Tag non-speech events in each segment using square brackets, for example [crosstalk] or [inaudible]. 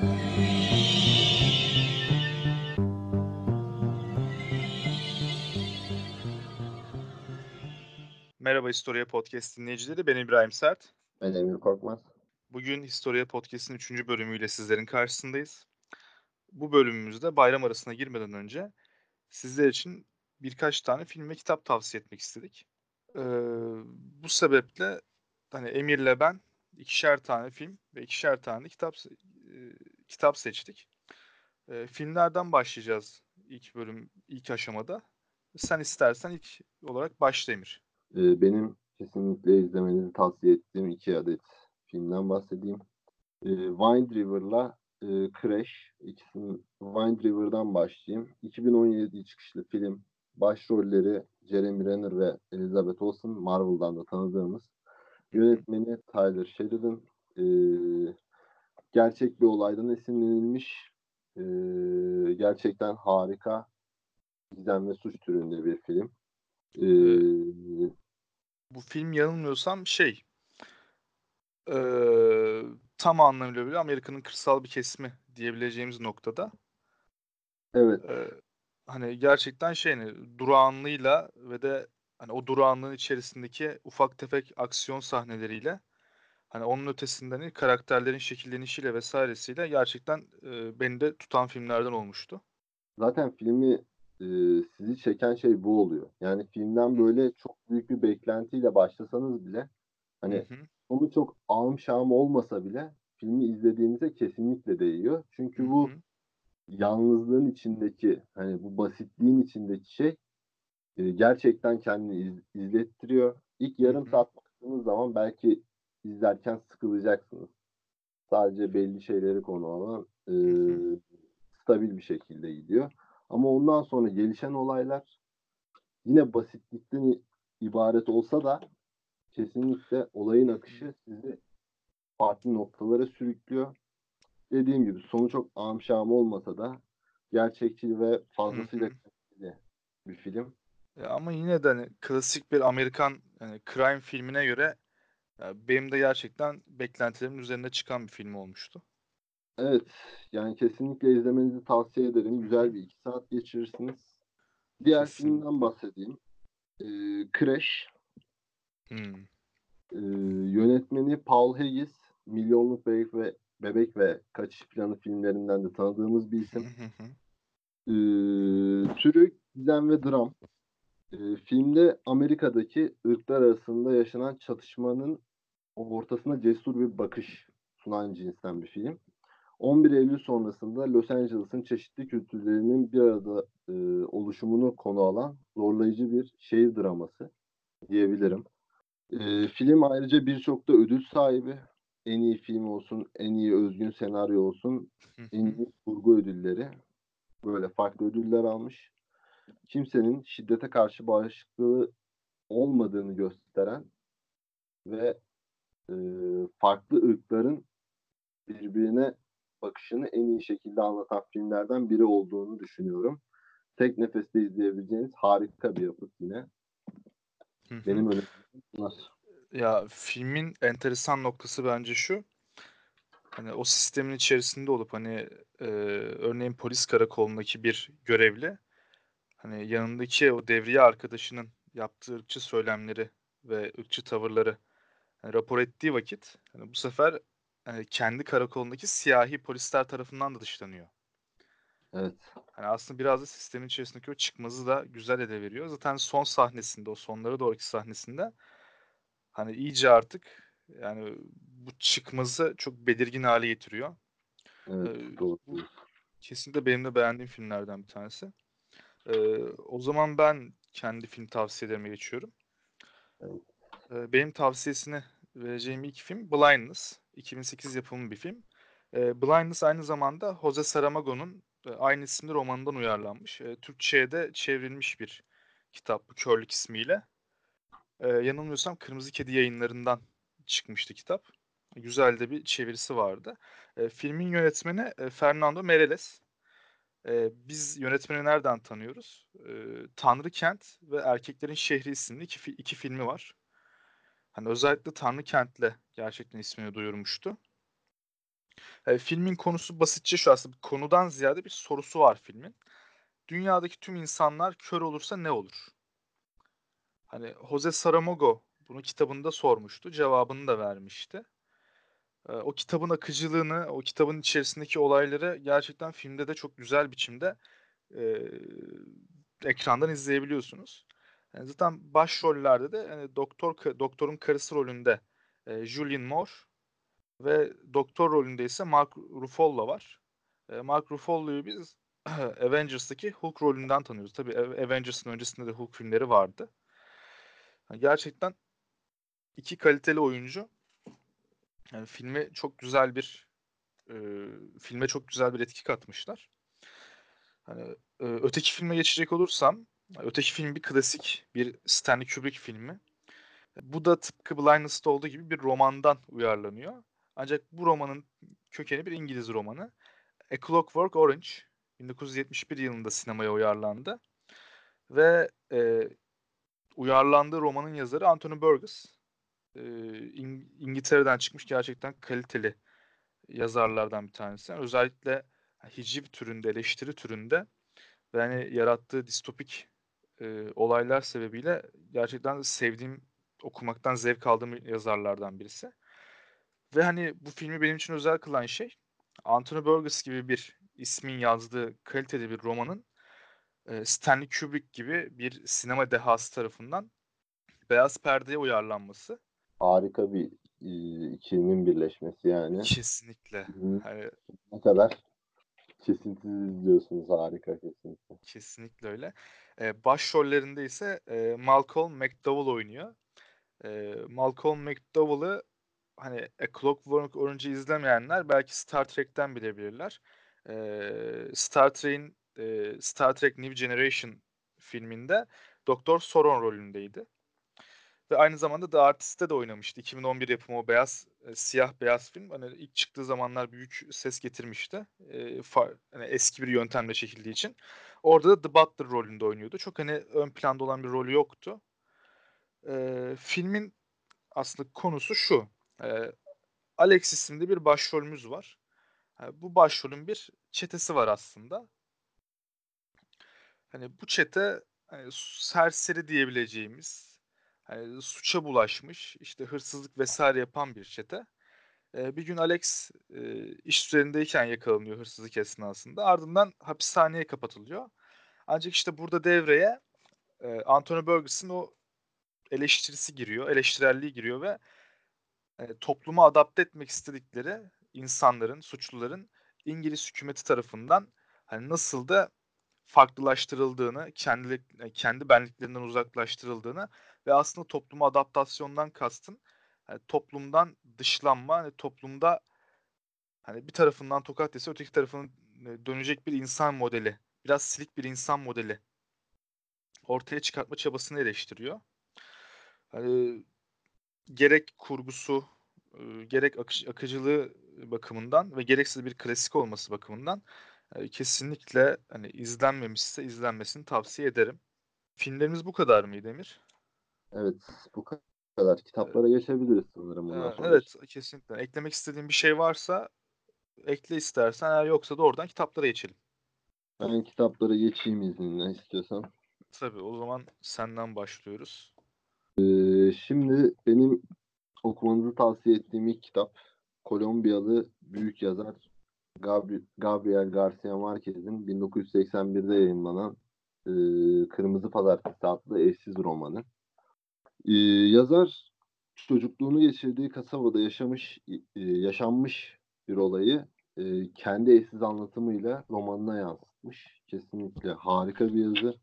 Merhaba Historia Podcast dinleyicileri. Ben İbrahim Sert. Ben Emir Korkmaz. Bugün Historia Podcast'in 3. bölümüyle sizlerin karşısındayız. Bu bölümümüzde bayram arasına girmeden önce sizler için birkaç tane film ve kitap tavsiye etmek istedik. Ee, bu sebeple hani Emir'le ben ikişer tane film ve ikişer tane kitap e, kitap seçtik. E, filmlerden başlayacağız ilk bölüm, ilk aşamada. Sen istersen ilk olarak başla Emir. Ee, benim kesinlikle izlemenizi tavsiye ettiğim iki adet filmden bahsedeyim. Ee, Wind River'la e, Crash. İkisinin Wind River'dan başlayayım. 2017 çıkışlı film. Başrolleri Jeremy Renner ve Elizabeth Olsen. Marvel'dan da tanıdığımız. Yönetmeni Tyler Sheridan. Ee, gerçek bir olaydan esinlenilmiş. Ee, gerçekten harika gizem ve suç türünde bir film. Ee, Bu film yanılmıyorsam şey eee, tam anlamıyla böyle Amerika'nın kırsal bir kesimi diyebileceğimiz noktada. evet. Eee, hani gerçekten şey hani durağanlığıyla ve de hani o durağanlığın içerisindeki ufak tefek aksiyon sahneleriyle hani onun ötesinden hani karakterlerin şekillenişiyle vesairesiyle gerçekten eee, beni de tutan filmlerden olmuştu. Zaten filmi e, sizi çeken şey bu oluyor. Yani filmden böyle çok büyük bir beklentiyle başlasanız bile hani hı. sonu çok ağım şahım olmasa bile filmi izlediğinize kesinlikle değiyor. Çünkü bu hı. yalnızlığın içindeki hani bu basitliğin içindeki şey e, gerçekten kendini iz- izlettiriyor. İlk yarım hı. saat baktığınız zaman belki izlerken sıkılacaksınız. Sadece belli şeyleri konu alan e, stabil bir şekilde gidiyor. Ama ondan sonra gelişen olaylar yine basitlikten ibaret olsa da kesinlikle olayın akışı sizi farklı noktalara sürüklüyor. Dediğim gibi sonu çok amşam olmasa da gerçekçi ve fazlasıyla bir film. Ya ama yine de hani klasik bir Amerikan yani crime filmine göre ya benim de gerçekten beklentilerimin üzerinde çıkan bir film olmuştu. Evet, yani kesinlikle izlemenizi tavsiye ederim. Güzel bir iki saat geçirirsiniz. Diğer filmden Kesinlikle. bahsedeyim. Ee, Crash. Hmm. Ee, yönetmeni Paul Haggis. Milyonluk Bebek ve Bebek ve Kaçış Planı filmlerinden de tanıdığımız bir isim. Ee, türü gizem ve dram. Ee, filmde Amerika'daki ırklar arasında yaşanan çatışmanın ortasına cesur bir bakış sunan cinsten bir film. 11 Eylül sonrasında Los Angeles'ın çeşitli kültürlerinin bir arada e, oluşumunu konu alan zorlayıcı bir şehir draması diyebilirim. E, film ayrıca birçok da ödül sahibi. En iyi film olsun, en iyi özgün senaryo olsun, en iyi kurgu ödülleri. Böyle farklı ödüller almış. Kimsenin şiddete karşı bağışıklığı olmadığını gösteren ve e, farklı ırkların birbirine bakışını en iyi şekilde anlatan filmlerden biri olduğunu düşünüyorum. Tek nefeste izleyebileceğiniz harika bir yapıt yine. Benim önerim bunlar. Ya filmin enteresan noktası bence şu. Hani o sistemin içerisinde olup hani e, örneğin polis karakolundaki bir görevli hani yanındaki o devriye arkadaşının yaptığı ırkçı söylemleri ve ırkçı tavırları hani rapor ettiği vakit hani bu sefer hani kendi karakolundaki siyahi polisler tarafından da dışlanıyor. Evet. Hani aslında biraz da sistemin içerisindeki o çıkmazı da güzel ele veriyor. Zaten son sahnesinde, o sonlara doğruki sahnesinde hani iyice artık yani bu çıkmazı çok belirgin hale getiriyor. Evet. Ee, Doğru. bu kesinlikle benim de beğendiğim filmlerden bir tanesi. Ee, o zaman ben kendi film tavsiyelerime geçiyorum. Evet. Benim tavsiyesini vereceğim ilk film Blindness. 2008 yapımı bir film. Blindness aynı zamanda Jose Saramago'nun aynı isimli romanından uyarlanmış. Türkçe'ye de çevrilmiş bir kitap bu Körlük ismiyle. Yanılmıyorsam Kırmızı Kedi yayınlarından çıkmıştı kitap. Güzel de bir çevirisi vardı. Filmin yönetmeni Fernando Meirelles. E, biz yönetmeni nereden tanıyoruz? Tanrı Kent ve Erkeklerin Şehri isimli iki, iki filmi var. Hani özellikle Tanrı Kent'le gerçekten ismini duyurmuştu. Eee, filmin konusu basitçe şu aslında, konudan ziyade bir sorusu var filmin. Dünyadaki tüm insanlar kör olursa ne olur? Hani, Jose Saramago bunu kitabında sormuştu, cevabını da vermişti. Eee, o kitabın akıcılığını, o kitabın içerisindeki olayları gerçekten filmde de çok güzel biçimde, eee, ekrandan izleyebiliyorsunuz. Eee, zaten başrollerde de, hani, doktor doktorun karısı rolünde, eee, Julianne Moore ve doktor rolünde ise Mark Ruffalo var. Eee, Mark Ruffalo'yu biz [clears throat] Avengers'taki Hulk rolünden tanıyoruz. Tabii Ave Avengers'ın öncesinde de Hulk filmleri vardı. Hani, gerçekten 2 kaliteli oyuncu yani, filme çok güzel bir, eee, filme çok güzel bir etki katmışlar. Hani, eee, öteki filme geçecek olursam, öteki film bir klasik, bir Stanley Kubrick filmi. Bu da tıpkı Blindness'ta olduğu gibi bir romandan uyarlanıyor. Ancak bu romanın kökeni bir İngiliz romanı. A Clockwork Orange 1971 yılında sinemaya uyarlandı ve, eee, uyarlandığı romanın yazarı Anthony Burgess. Eee, İng İngiltere'den çıkmış gerçekten kaliteli yazarlardan bir tanesi. Özellikle hiciv türünde, eleştiri türünde ve, hani, yarattığı distopik, eee, olaylar sebebiyle gerçekten sevdiğim, okumaktan zevk aldığım yazarlardan birisi. Ve, hani, bu filmi benim için özel kılan şey, Anthony Burgess gibi bir ismin yazdığı kaliteli bir romanın, eee, Stanley Kubrick gibi bir sinema dehası tarafından beyaz perdeye uyarlanması. Harika bir, ikilinin birleşmesi yani. Kesinlikle. Hı. Hani Ne kadar kesintisiz izliyorsunuz. Harika kesinlikle. Kesinlikle öyle. Eee, başrollerinde ise, eee, Malcolm McDowell oynuyor. Eee, Malcolm McDowell'ı, hani, A Clockwork Orange'ı izlemeyenler belki Star Trek'ten bilebilirler. Eee, Star Trek'in, eee, Star Trek New Generation filminde Doktor Sauron rolündeydi. Ve aynı zamanda The Artist'te de oynamıştı. 2011 yapımı o beyaz, eee, siyah beyaz film. Hani, ilk çıktığı zamanlar büyük ses getirmişti. Eee, fa hani, eski bir yöntemle çekildiği için. Orada da The Butler rolünde oynuyordu. Çok, hani, ön planda olan bir rolü yoktu. Eee, filmin aslında konusu şu: Eee, Alex isimli bir başrolümüz var. Eee, bu başrolün bir çetesi var aslında. Hani, bu çete, hani, serseri diyebileceğimiz, hani, suça bulaşmış, işte, hırsızlık vs. yapan bir çete. Eee, bir gün Alex, eee, iş üzerindeyken yakalanıyor hırsızlık esnasında. Ardından hapishaneye kapatılıyor. Ancak, işte, burada devreye, eee, Anthony Burgess'ın o eleştirisi giriyor, eleştirelliği giriyor ve, eee, topluma adapte etmek istedikleri insanların, suçluların İngiliz hükümeti tarafından, hani, nasıl da farklılaştırıldığını, eee, kendi benliklerinden uzaklaştırıldığını ve aslında topluma adaptasyondan kastım, hani, toplumdan dışlanma, hani, toplumda, hani, bir tarafından tokat yese öteki tarafının, eee, dönecek bir insan modeli, biraz silik bir insan modeli ortaya çıkartma çabasını eleştiriyor. Hani, gerek kurgusu, ııı, gerek akış akıcılığı bakımından ve gerekse bir klasik olması bakımından, eee, kesinlikle, hani, izlenmemişse izlenmesini tavsiye ederim. Filmlerimiz bu kadar mıydı Emir? Evet, bu kadar. Kitaplara geçebiliriz sanırım bundan sonra. evet, kesinlikle. Eklemek istediğin bir şey varsa ekle istersen, eğer yoksa da oradan kitaplara geçelim. Ben kitaplara geçeyim izninle istiyorsan. Tabii, o zaman senden başlıyoruz. Eee, şimdi benim okumanızı tavsiye ettiğim ilk kitap, Kolombiyalı büyük yazar Gabri Gabriel Garcia Marquez'in 1981'de yayımlanan, eee, Kırmızı Pazartesi adlı eşsiz romanı. Eee, yazar çocukluğunu geçirdiği kasabada yaşamış, eee, yaşanmış bir olayı, eee, kendi eşsiz anlatımıyla romanına yansıtmış. Kesinlikle harika bir yazı.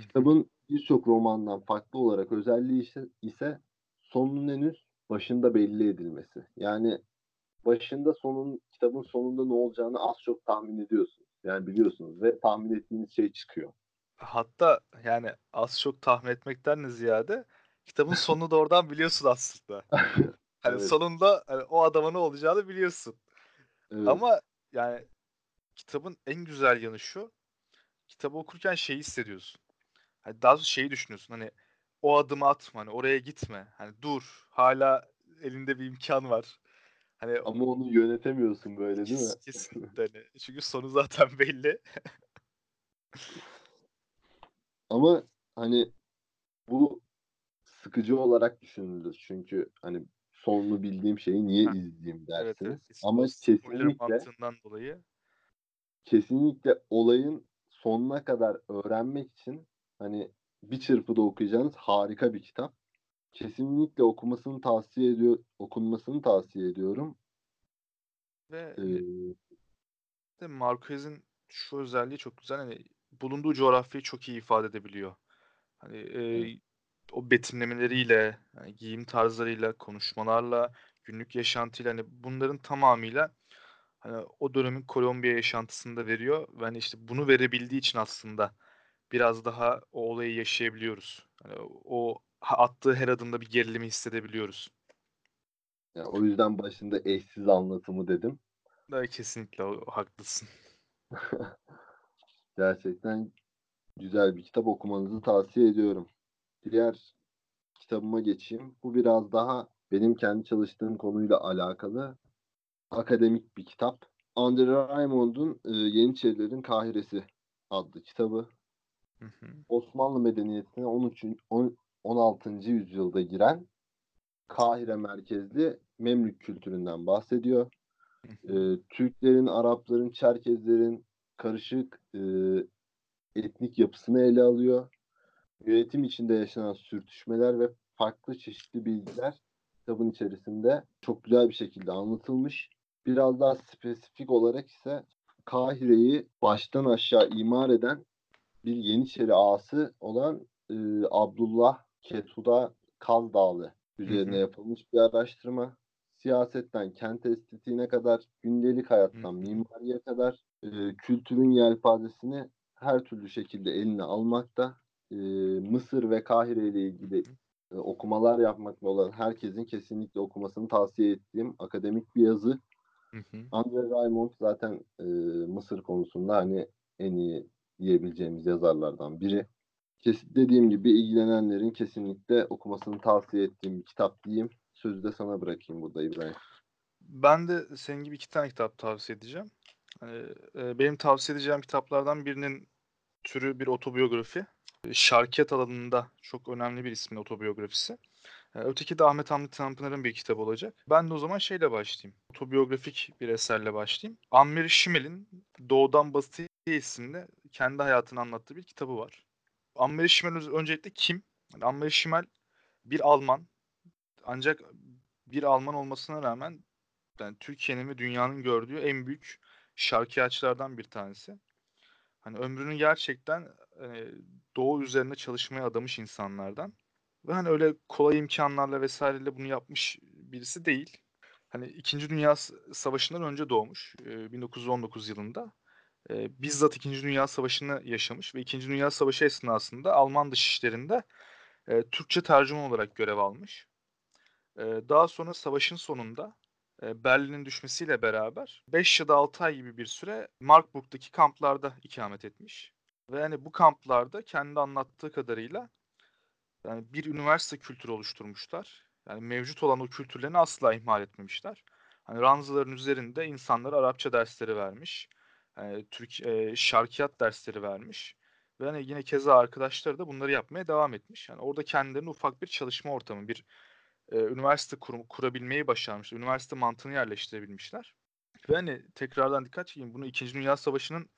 Kitabın birçok romandan farklı olarak özelliği ise ise sonunun henüz başında belli edilmesi. Yani başında sonun kitabın sonunda ne olacağını az çok tahmin ediyorsunuz. Yani biliyorsunuz ve tahmin ettiğiniz şey çıkıyor. Hatta, yani, az çok tahmin etmekten de ziyade kitabın [laughs] sonunu da oradan biliyorsun aslında. [laughs] Hani, Evet. sonunda, hani, o adama ne olacağını biliyorsun. Evet. Ama, yani, kitabın en güzel yanı şu: Kitabı okurken şeyi hissediyorsun. Hani, daha doğrusu şeyi düşünüyorsun, hani, o adımı atma, hani, oraya gitme, hani, dur, hâlâ elinde bir imkân var. Hani Ama onu yönetemiyorsun böyle değil mi? kes kesinlikle hani. Çünkü sonu zaten belli. [laughs] Ama hani bu sıkıcı olarak düşünülür. Çünkü hani sonunu bildiğim şeyi niye Heh. izleyeyim Evet, dersiniz. evet. Ama O spoiler kesinlikle dolayı. kesinlikle olayın sonuna kadar öğrenmek için hani bir çırpıda okuyacağınız harika bir kitap. Kesinlikle okumasını tavsiye ediyor, okunmasını tavsiye ediyorum. Ve Ee, de Marquez'in şu özelliği çok güzel. Hani bulunduğu coğrafyayı çok iyi ifade edebiliyor. Hani e, o betimlemeleriyle, hani giyim tarzlarıyla, konuşmalarla, günlük yaşantıyla hani bunların tamamıyla hani o dönemin Kolombiya yaşantısını da veriyor. Ve hani işte bunu verebildiği için aslında biraz daha o olayı yaşayabiliyoruz. Hani o attığı her adımda bir gerilimi hissedebiliyoruz. yani o yüzden başında eşsiz anlatımı dedim. Da kesinlikle haklısın. [laughs] Gerçekten güzel bir kitap okumanızı tavsiye ediyorum. Diğer kitabıma geçeyim. Bu biraz daha benim kendi çalıştığım konuyla alakalı akademik bir kitap. Andre Raymond'un e, Yeniçerilerin Kahiresi adlı kitabı. Hı hı. Osmanlı medeniyetine 13. on- 16. yüzyılda giren Kahire merkezli Memlük kültüründen bahsediyor. Hı hı. E, Türklerin, Arapların, Çerkezlerin karışık e, etnik yapısını ele alıyor. Yönetim içinde yaşanan sürtüşmeler ve farklı çeşitli bilgiler kitabın içerisinde çok güzel bir şekilde anlatılmış. Biraz daha spesifik olarak ise Kahire'yi baştan aşağı imar eden bir Yeniçeri ağası olan e, Abdullah Ketuda Kaz Dağlı üzerine Hı hı. yapılmış bir araştırma. Siyasetten kent estetiğine kadar, gündelik hayattan Hı mimariye kadar e, kültürün yelpazesini her türlü şekilde eline almakta. E, Mısır ve Kahire ile ilgili e, okumalar yapmakta olan herkesin kesinlikle okumasını tavsiye ettiğim akademik bir yazı. Hı hı. Andre Raymond zaten e, Mısır konusunda hani en iyi diyebileceğimiz yazarlardan biri. Kesin, dediğim gibi ilgilenenlerin kesinlikle okumasını tavsiye ettiğim bir kitap diyeyim. Sözü de sana bırakayım burada İbrahim. Ben de senin gibi iki tane kitap tavsiye edeceğim. Hani, e, benim tavsiye edeceğim kitaplardan birinin türü bir otobiyografi. Şarkiyat alanında çok önemli bir ismin otobiyografisi. E, öteki de Ahmet Hamdi Tanpınar'ın bir kitabı olacak. Ben de o zaman şeyle başlayayım. Otobiyografik bir eserle başlayayım. Amir Şimel'in Doğudan Batıya isimli kendi hayatını anlattığı bir kitabı var. Amir Şimel öncelikle kim? Yani Amir Şimel bir Alman. Ancak bir Alman olmasına rağmen yani Türkiye'nin ve dünyanın gördüğü en büyük şarkiyatçılardan bir tanesi. Hani ömrünü gerçekten hani, doğu üzerine çalışmaya adamış insanlardan. Ve hani öyle kolay imkanlarla vesaireyle bunu yapmış birisi değil. Hani İkinci Dünya Savaşı'ndan önce doğmuş. e, 1919 yılında. E, bizzat İkinci Dünya Savaşı'nı yaşamış ve İkinci Dünya Savaşı esnasında Alman dışişlerinde e, Türkçe tercüman olarak görev almış. E, daha sonra savaşın sonunda e, Berlin'in düşmesiyle beraber 5 ya da 6 ay gibi bir süre Marburg'daki kamplarda ikamet etmiş. Ve hani bu kamplarda kendi anlattığı kadarıyla yani bir üniversite kültürü oluşturmuşlar. Yani mevcut olan o kültürlerini asla ihmal etmemişler. Hani ranzaların üzerinde insanlara Arapça dersleri vermiş. Yani Türk e, şarkiyat dersleri vermiş. Ve hani yine keza arkadaşları da bunları yapmaya devam etmiş. Yani orada kendilerine ufak bir çalışma ortamı, bir e, üniversite kurum, kurabilmeyi başarmışlar. Üniversite mantığını yerleştirebilmişler. Ve hani tekrardan dikkat çekeyim bunu 2. Dünya Savaşı'nın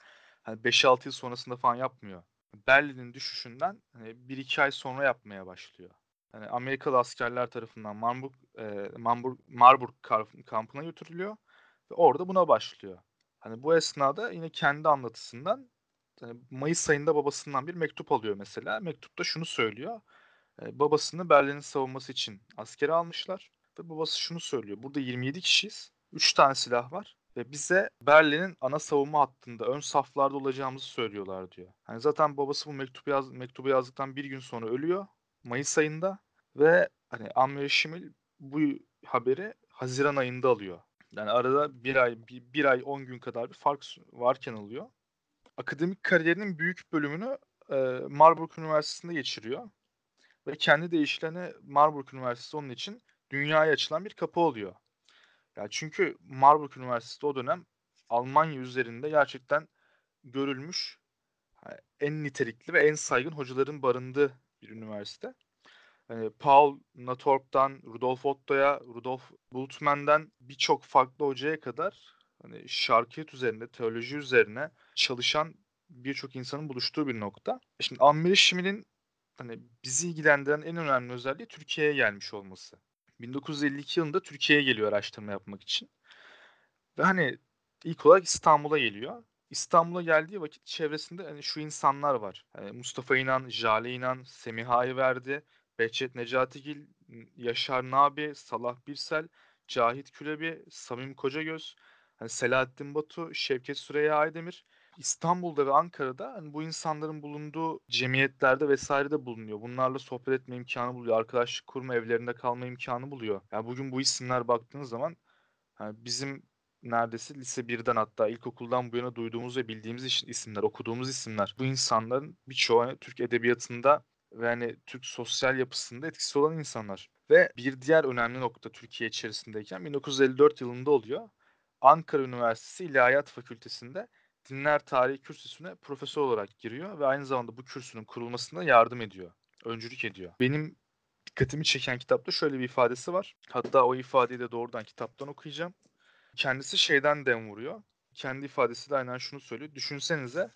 hani 5-6 yıl sonrasında falan yapmıyor. Berlin'in düşüşünden hani 1-2 ay sonra yapmaya başlıyor. Yani Amerikalı askerler tarafından Marburg, e, Marburg, Marburg kampına götürülüyor ve orada buna başlıyor. Hani bu esnada yine kendi anlatısından hani Mayıs ayında babasından bir mektup alıyor mesela. Mektupta şunu söylüyor. Babasını Berlin'in savunması için askere almışlar. Ve babası şunu söylüyor. Burada 27 kişiyiz. 3 tane silah var. Ve bize Berlin'in ana savunma hattında ön saflarda olacağımızı söylüyorlar diyor. Hani zaten babası bu mektubu, yaz, mektubu yazdıktan bir gün sonra ölüyor. Mayıs ayında. Ve hani Amir Şimil bu haberi Haziran ayında alıyor. Yani arada bir ay, bir, bir ay 10 gün kadar bir fark varken alıyor. Akademik kariyerinin büyük bölümünü e, Marburg Üniversitesi'nde geçiriyor. Ve kendi deyişlerine Marburg Üniversitesi onun için dünyaya açılan bir kapı oluyor. Ya çünkü Marburg Üniversitesi o dönem Almanya üzerinde gerçekten görülmüş en nitelikli ve en saygın hocaların barındığı bir üniversite. Hani Paul Natorp'tan Rudolf Otto'ya, Rudolf Bultmann'den birçok farklı hocaya kadar hani şarkiyat üzerine, teoloji üzerine çalışan birçok insanın buluştuğu bir nokta. Şimdi Ammeri Şimil'in hani bizi ilgilendiren en önemli özelliği Türkiye'ye gelmiş olması. 1952 yılında Türkiye'ye geliyor araştırma yapmak için. Ve hani ilk olarak İstanbul'a geliyor. İstanbul'a geldiği vakit çevresinde hani şu insanlar var. Hani Mustafa İnan, Jale İnan, Semiha verdi, Behçet Necatigil, Yaşar Nabi, Salah Birsel, Cahit Külebi, Samim Kocagöz, hani Selahattin Batu, Şevket Süreyya Aydemir. İstanbul'da ve Ankara'da hani bu insanların bulunduğu cemiyetlerde vesairede bulunuyor. Bunlarla sohbet etme imkanı buluyor. Arkadaşlık kurma, evlerinde kalma imkanı buluyor. Yani bugün bu isimler baktığınız zaman yani bizim neredeyse lise 1'den hatta ilkokuldan bu yana duyduğumuz ve bildiğimiz isimler, okuduğumuz isimler. Bu insanların birçoğu hani Türk edebiyatında ve hani Türk sosyal yapısında etkisi olan insanlar. Ve bir diğer önemli nokta Türkiye içerisindeyken 1954 yılında oluyor. Ankara Üniversitesi İlahiyat Fakültesi'nde dinler tarihi kürsüsüne profesör olarak giriyor ve aynı zamanda bu kürsünün kurulmasına yardım ediyor. Öncülük ediyor. Benim dikkatimi çeken kitapta şöyle bir ifadesi var. Hatta o ifadeyi de doğrudan kitaptan okuyacağım. Kendisi şeyden dem vuruyor. Kendi ifadesi de aynen şunu söylüyor. Düşünsenize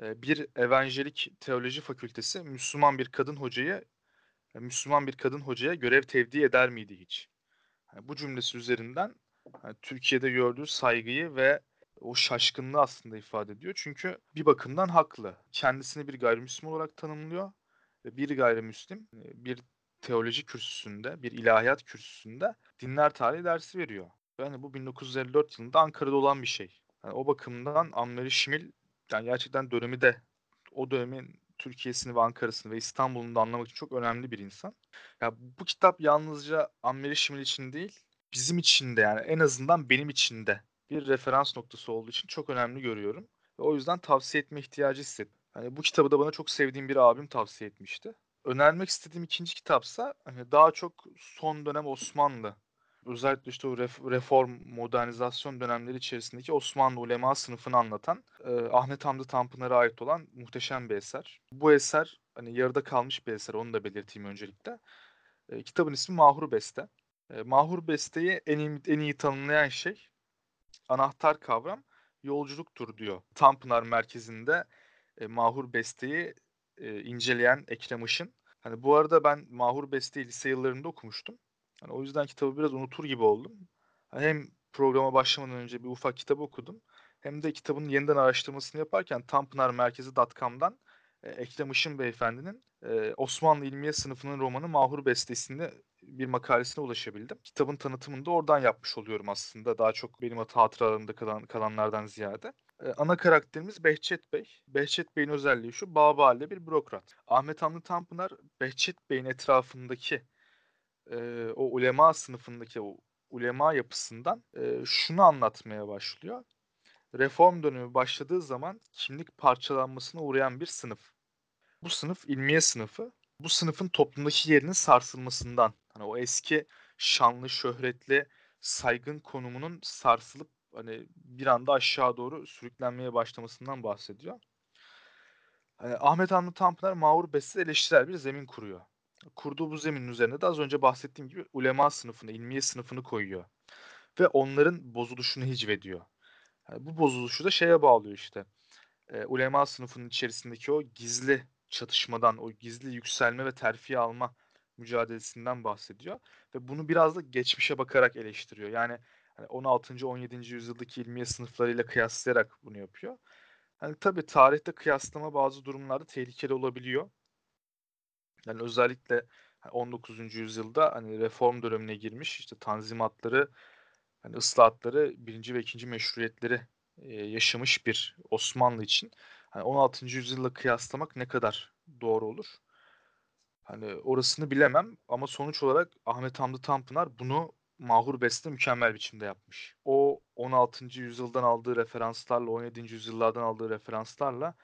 bir evangelik teoloji fakültesi Müslüman bir kadın hocayı Müslüman bir kadın hocaya görev tevdi eder miydi hiç? Yani bu cümlesi üzerinden yani Türkiye'de gördüğü saygıyı ve o şaşkınlığı aslında ifade ediyor. Çünkü bir bakımdan haklı. Kendisini bir gayrimüslim olarak tanımlıyor bir gayrimüslim bir teoloji kürsüsünde, bir ilahiyat kürsüsünde dinler tarihi dersi veriyor. Yani bu 1954 yılında Ankara'da olan bir şey. Yani o bakımdan Amneri Şimil yani gerçekten dönemi de o dönemin Türkiye'sini ve Ankara'sını ve İstanbul'unu da anlamak için çok önemli bir insan. Ya bu kitap yalnızca Amneri Şimil için değil, bizim için de yani en azından benim için de bir referans noktası olduğu için çok önemli görüyorum. Ve o yüzden tavsiye etme ihtiyacı hissettim. Hani bu kitabı da bana çok sevdiğim bir abim tavsiye etmişti. Önermek istediğim ikinci kitapsa hani daha çok son dönem Osmanlı özellikle işte o reform, modernizasyon dönemleri içerisindeki Osmanlı ulema sınıfını anlatan e, Ahmet Hamdi Tanpınar'a ait olan muhteşem bir eser. Bu eser hani yarıda kalmış bir eser onu da belirteyim öncelikle. E, kitabın ismi Mahur Beste. E, Mahur Beste'yi en iyi, en iyi tanımlayan şey anahtar kavram yolculuktur diyor. Tanpınar merkezinde e, Mahur Beste'yi e, inceleyen Ekrem Işın. Hani bu arada ben Mahur Beste'yi lise yıllarında okumuştum. Yani o yüzden kitabı biraz unutur gibi oldum. Hem programa başlamadan önce bir ufak kitap okudum. Hem de kitabın yeniden araştırmasını yaparken Tanpınarmerkezi.com'dan e, Ekrem Işın Beyefendi'nin e, Osmanlı İlmiye Sınıfı'nın romanı Mahur Bestesi'nde bir makalesine ulaşabildim. Kitabın tanıtımını da oradan yapmış oluyorum aslında. Daha çok benim hatıralarımda kalan, kalanlardan ziyade. Ee, ana karakterimiz Behçet Bey. Behçet Bey'in özelliği şu, Babali bir bürokrat. Ahmet Hamdi Tanpınar, Behçet Bey'in etrafındaki e, o ulema sınıfındaki o ulema yapısından e, şunu anlatmaya başlıyor. Reform dönemi başladığı zaman kimlik parçalanmasına uğrayan bir sınıf. Bu sınıf ilmiye sınıfı. Bu sınıfın toplumdaki yerinin sarsılmasından, hani o eski şanlı, şöhretli, saygın konumunun sarsılıp hani bir anda aşağı doğru sürüklenmeye başlamasından bahsediyor. Hani Ahmet Hamdi Tanpınar Mağur Beste eleştirel bir zemin kuruyor kurduğu bu zeminin üzerine de az önce bahsettiğim gibi ulema sınıfını, ilmiye sınıfını koyuyor. Ve onların bozuluşunu hicvediyor. Yani bu bozuluşu da şeye bağlıyor işte. E, ulema sınıfının içerisindeki o gizli çatışmadan, o gizli yükselme ve terfi alma mücadelesinden bahsediyor. Ve bunu biraz da geçmişe bakarak eleştiriyor. Yani hani 16. 17. yüzyıldaki ilmiye sınıflarıyla kıyaslayarak bunu yapıyor. Hani tabii tarihte kıyaslama bazı durumlarda tehlikeli olabiliyor. Yani özellikle 19. yüzyılda hani reform dönemine girmiş işte tanzimatları, hani ıslahatları, birinci ve ikinci meşruiyetleri e, yaşamış bir Osmanlı için hani 16. yüzyılla kıyaslamak ne kadar doğru olur? Hani orasını bilemem ama sonuç olarak Ahmet Hamdi Tanpınar bunu Mahur Beste mükemmel biçimde yapmış. O 16. yüzyıldan aldığı referanslarla, 17. yüzyıllardan aldığı referanslarla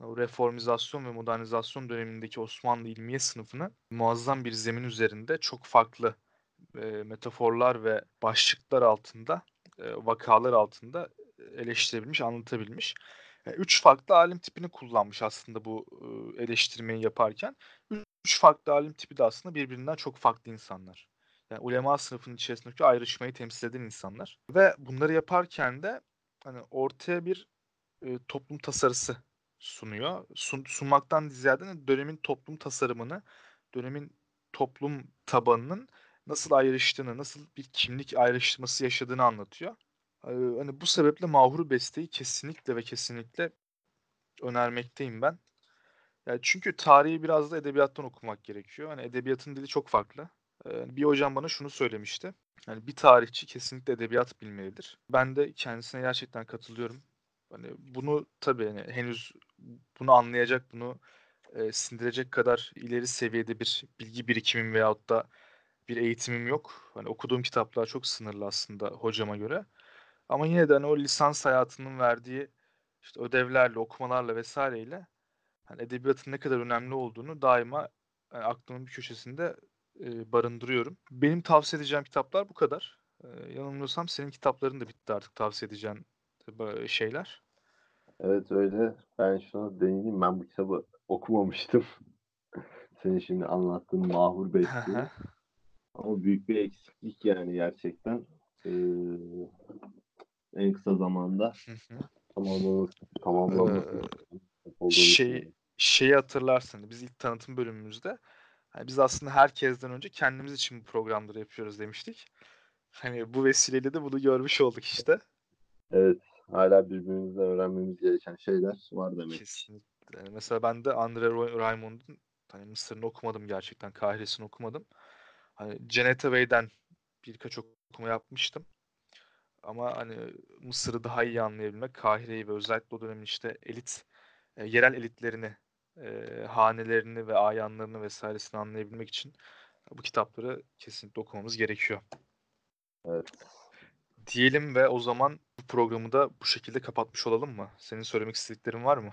o reformizasyon ve modernizasyon dönemindeki Osmanlı ilmiye sınıfını muazzam bir zemin üzerinde çok farklı eee, metaforlar ve başlıklar altında, eee, vakalar altında eleştirebilmiş, anlatabilmiş. Eee, 3 farklı alim tipini kullanmış aslında bu, ııı, eleştirmeyi yaparken. 3 farklı alim tipi de aslında birbirinden çok farklı insanlar. Yani ulema sınıfının içerisindeki ayrışmayı temsil eden insanlar ve bunları yaparken de, hani, ortaya bir, eee, toplum tasarısı sunuyor. Sun sunmaktan ziyade dönemin toplum tasarımını, dönemin toplum tabanının nasıl ayrıştığını, nasıl bir kimlik ayrışması yaşadığını anlatıyor. Eee, hani, bu sebeple Mahur Beste'yi kesinlikle ve kesinlikle önermekteyim ben. Ya, çünkü tarihi biraz da edebiyattan okumak gerekiyor. Hani, edebiyatın dili çok farklı. Eee, bir hocam bana şunu söylemişti. Hani, bir tarihçi kesinlikle edebiyat bilmelidir. Ben de kendisine gerçekten katılıyorum. Hani, bunu tabii, hani, henüz bunu anlayacak, bunu, eee, sindirecek kadar ileri seviyede bir bilgi birikimim veyahut da bir eğitimim yok. Hani, okuduğum kitaplar çok sınırlı aslında hocama göre. Ama yine de, hani, o lisans hayatının verdiği, işte, ödevlerle, okumalarla vs. ile hani, edebiyatın ne kadar önemli olduğunu daima, eee, aklımın bir köşesinde, eee, barındırıyorum. Benim tavsiye edeceğim kitaplar bu kadar. Eee, yanılmıyorsam senin kitapların da bitti artık tavsiye edeceğin şeyler. Evet, öyle. Ben şuna değineyim. Ben bu kitabı okumamıştım. [laughs] Senin şimdi anlattığın Mahur hı. Ama büyük bir eksiklik yani gerçekten. Eee, en kısa zamanda tamamlaması tamamlanması Eee, olduğunu şey şeyi hatırlarsın, biz ilk tanıtım bölümümüzde, hani, biz aslında herkesten önce kendimiz için bu programları yapıyoruz demiştik. Hani, bu vesileyle de bunu görmüş olduk işte. Evet, hâlâ birbirimizden öğrenmemiz gereken şeyler var demek. Kesinlikle. Mesela ben de André Roy Raymond'un, hani, Mısır'ını okumadım gerçekten, Kahire'sini okumadım. Hani, Cennet Bey'den birkaç okuma yapmıştım. Ama, hani, Mısır'ı daha iyi anlayabilmek, Kahire'yi ve özellikle o dönemin, işte, elit, eee, yerel elitlerini, eee, hanelerini ve ayanlarını vs.sini anlayabilmek için bu kitapları kesinlikle okumamız gerekiyor. Evet. Diyelim ve o zaman bu programı da bu şekilde kapatmış olalım mı? Senin söylemek istediklerin var mı?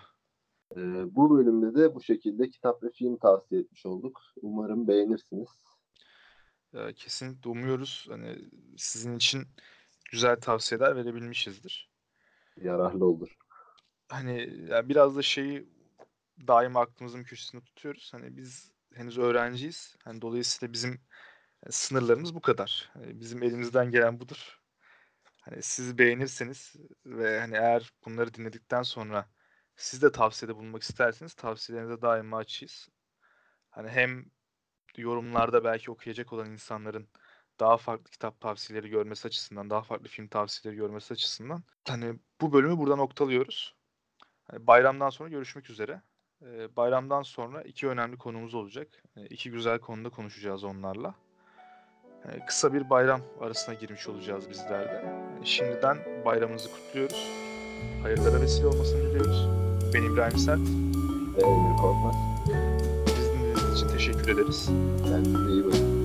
Eee, bu bölümde de bu şekilde kitap ve film tavsiye etmiş olduk. Umarım beğenirsiniz. Eee, kesinlikle umuyoruz. Hani, sizin için güzel tavsiyeler verebilmişizdir. Yararlı olur. Hani, ya, biraz da şeyi daima aklımızın köşesinde tutuyoruz. Hani, biz henüz öğrenciyiz. Hani, dolayısıyla bizim, eee, sınırlarımız bu kadar. Hani, bizim elimizden gelen budur. Hani, siz beğenirseniz ve, hani, eğer bunları dinledikten sonra siz de tavsiyede bulunmak isterseniz tavsiyelerinize daima açığız. Hani, hem yorumlarda belki okuyacak olan insanların daha farklı kitap tavsiyeleri görmesi açısından, daha farklı film tavsiyeleri görmesi açısından, hani, bu bölümü burada noktalıyoruz. Hani, bayramdan sonra görüşmek üzere. Eee, bayramdan sonra 2 önemli konumuz olacak. Eee, 2 güzel konuda konuşacağız onlarla. Eee, kısa bir bayram arasına girmiş olacağız bizler de. Eee, şimdiden bayramınızı kutluyoruz. Hayırlara vesile olmasını diliyoruz. Ben İbrahim Sert. Ben Korkmaz. İçin teşekkür ederiz. Kendinize iyi bakın.